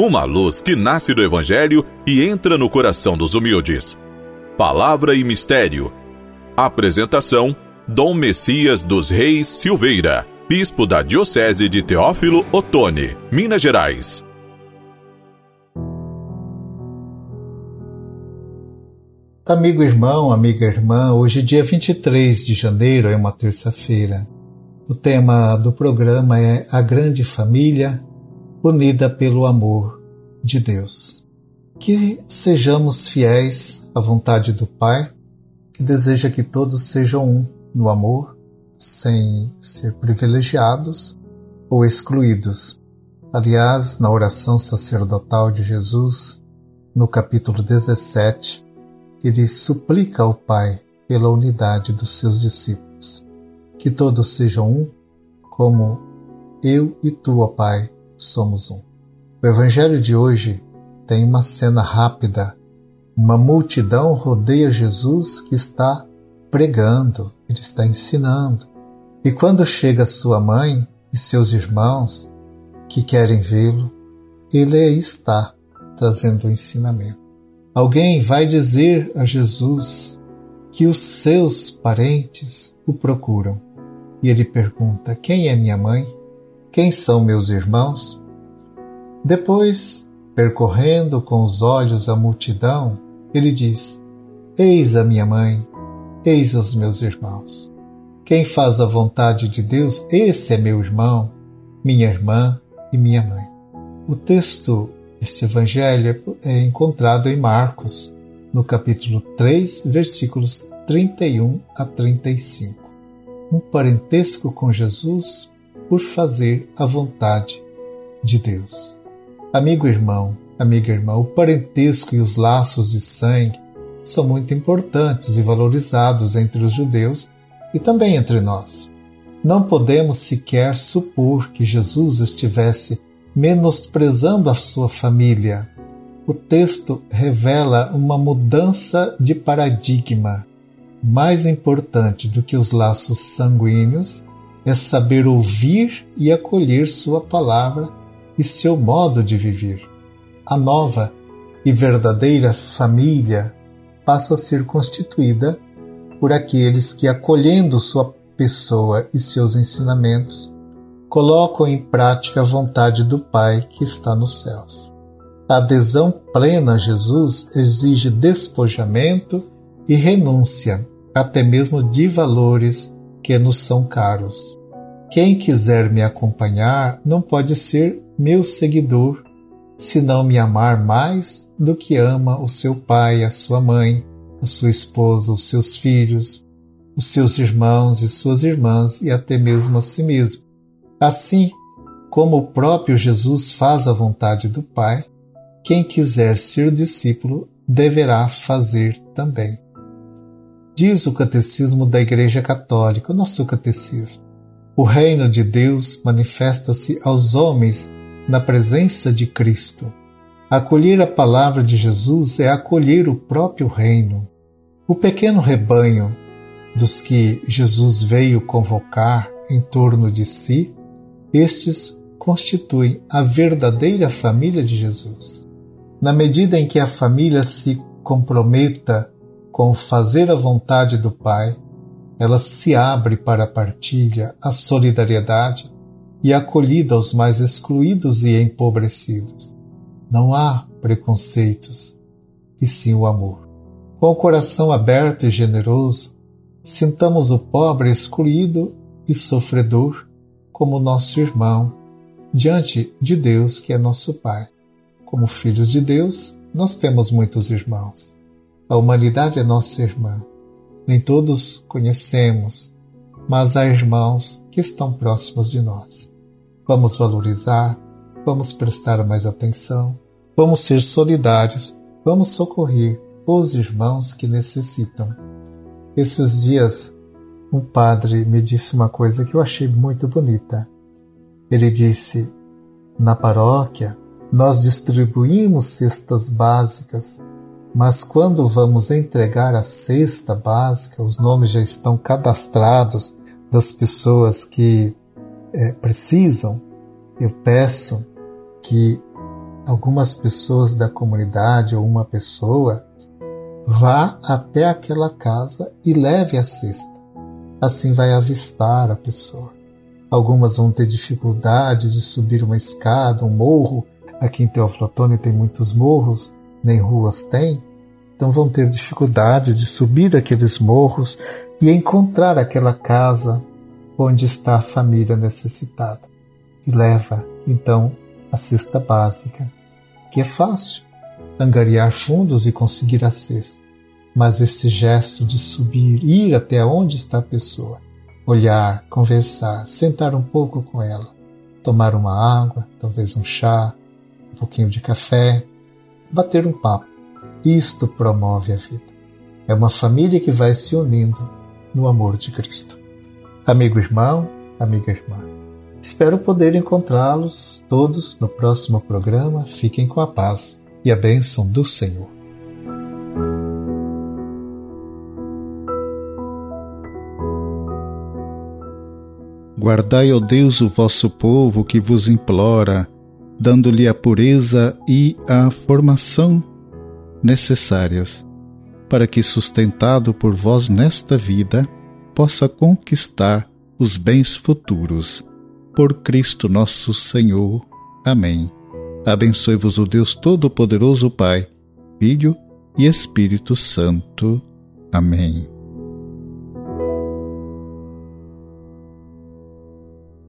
uma luz que nasce do Evangelho e entra no coração dos humildes. Palavra e Mistério. Apresentação: Dom Messias dos Reis Silveira, Bispo da Diocese de Teófilo Otoni, Minas Gerais. Amigo irmão, amiga irmã, hoje, dia 23 de janeiro, é uma terça-feira. O tema do programa é A Grande Família unida pelo amor de Deus. Que sejamos fiéis à vontade do Pai, que deseja que todos sejam um no amor, sem ser privilegiados ou excluídos. Aliás, na oração sacerdotal de Jesus, no capítulo 17, ele suplica ao Pai pela unidade dos seus discípulos, que todos sejam um, como eu e tu, ó Pai, somos um. O Evangelho de hoje tem uma cena rápida. Uma multidão rodeia Jesus que está pregando, ele está ensinando. E quando chega sua mãe e seus irmãos que querem vê-lo, ele está trazendo o ensinamento. Alguém vai dizer a Jesus que os seus parentes o procuram. E ele pergunta: Quem é minha mãe? Quem são meus irmãos? Depois, percorrendo com os olhos a multidão, ele diz: Eis a minha mãe, eis os meus irmãos. Quem faz a vontade de Deus, esse é meu irmão, minha irmã e minha mãe. O texto deste evangelho é encontrado em Marcos, no capítulo 3, versículos 31 a 35. Um parentesco com Jesus por fazer a vontade de Deus. Amigo irmão, amiga irmã, o parentesco e os laços de sangue são muito importantes e valorizados entre os judeus e também entre nós. Não podemos sequer supor que Jesus estivesse menosprezando a sua família. O texto revela uma mudança de paradigma. Mais importante do que os laços sanguíneos é saber ouvir e acolher Sua palavra e seu modo de viver. A nova e verdadeira família passa a ser constituída por aqueles que, acolhendo Sua pessoa e seus ensinamentos, colocam em prática a vontade do Pai que está nos céus. A adesão plena a Jesus exige despojamento e renúncia, até mesmo de valores que nos são caros. Quem quiser me acompanhar não pode ser meu seguidor se não me amar mais do que ama o seu pai, a sua mãe, a sua esposa, os seus filhos, os seus irmãos e suas irmãs e até mesmo a si mesmo. Assim como o próprio Jesus faz a vontade do Pai, quem quiser ser discípulo deverá fazer também. Diz o Catecismo da Igreja Católica, o nosso catecismo. O reino de Deus manifesta-se aos homens na presença de Cristo. Acolher a palavra de Jesus é acolher o próprio reino. O pequeno rebanho dos que Jesus veio convocar em torno de si, estes constituem a verdadeira família de Jesus. Na medida em que a família se comprometa com fazer a vontade do Pai, ela se abre para a partilha, a solidariedade e acolhida aos mais excluídos e empobrecidos. Não há preconceitos, e sim o amor. Com o coração aberto e generoso, sintamos o pobre excluído e sofredor como nosso irmão diante de Deus, que é nosso Pai. Como filhos de Deus, nós temos muitos irmãos. A humanidade é nossa irmã. Nem todos conhecemos, mas há irmãos que estão próximos de nós. Vamos valorizar, vamos prestar mais atenção, vamos ser solidários, vamos socorrer os irmãos que necessitam. Esses dias, um padre me disse uma coisa que eu achei muito bonita. Ele disse: na paróquia, nós distribuímos cestas básicas mas quando vamos entregar a cesta básica, os nomes já estão cadastrados das pessoas que é, precisam, eu peço que algumas pessoas da comunidade ou uma pessoa, vá até aquela casa e leve a cesta. Assim vai avistar a pessoa. Algumas vão ter dificuldade de subir uma escada, um morro. Aqui em Teoflotone tem muitos morros, nem ruas tem. Então vão ter dificuldade de subir aqueles morros e encontrar aquela casa onde está a família necessitada. E leva, então, a cesta básica, que é fácil angariar fundos e conseguir a cesta. Mas esse gesto de subir, ir até onde está a pessoa, olhar, conversar, sentar um pouco com ela, tomar uma água, talvez um chá, um pouquinho de café, bater um papo. Isto promove a vida. É uma família que vai se unindo no amor de Cristo. Amigo irmão, amiga irmã, espero poder encontrá-los todos no próximo programa. Fiquem com a paz e a bênção do Senhor. Guardai, ó Deus, o vosso povo que vos implora, dando-lhe a pureza e a formação necessárias, para que, sustentado por vós nesta vida, possa conquistar os bens futuros. Por Cristo nosso Senhor. Amém. Abençoe-vos o Deus Todo-Poderoso, Pai, Filho e Espírito Santo. Amém.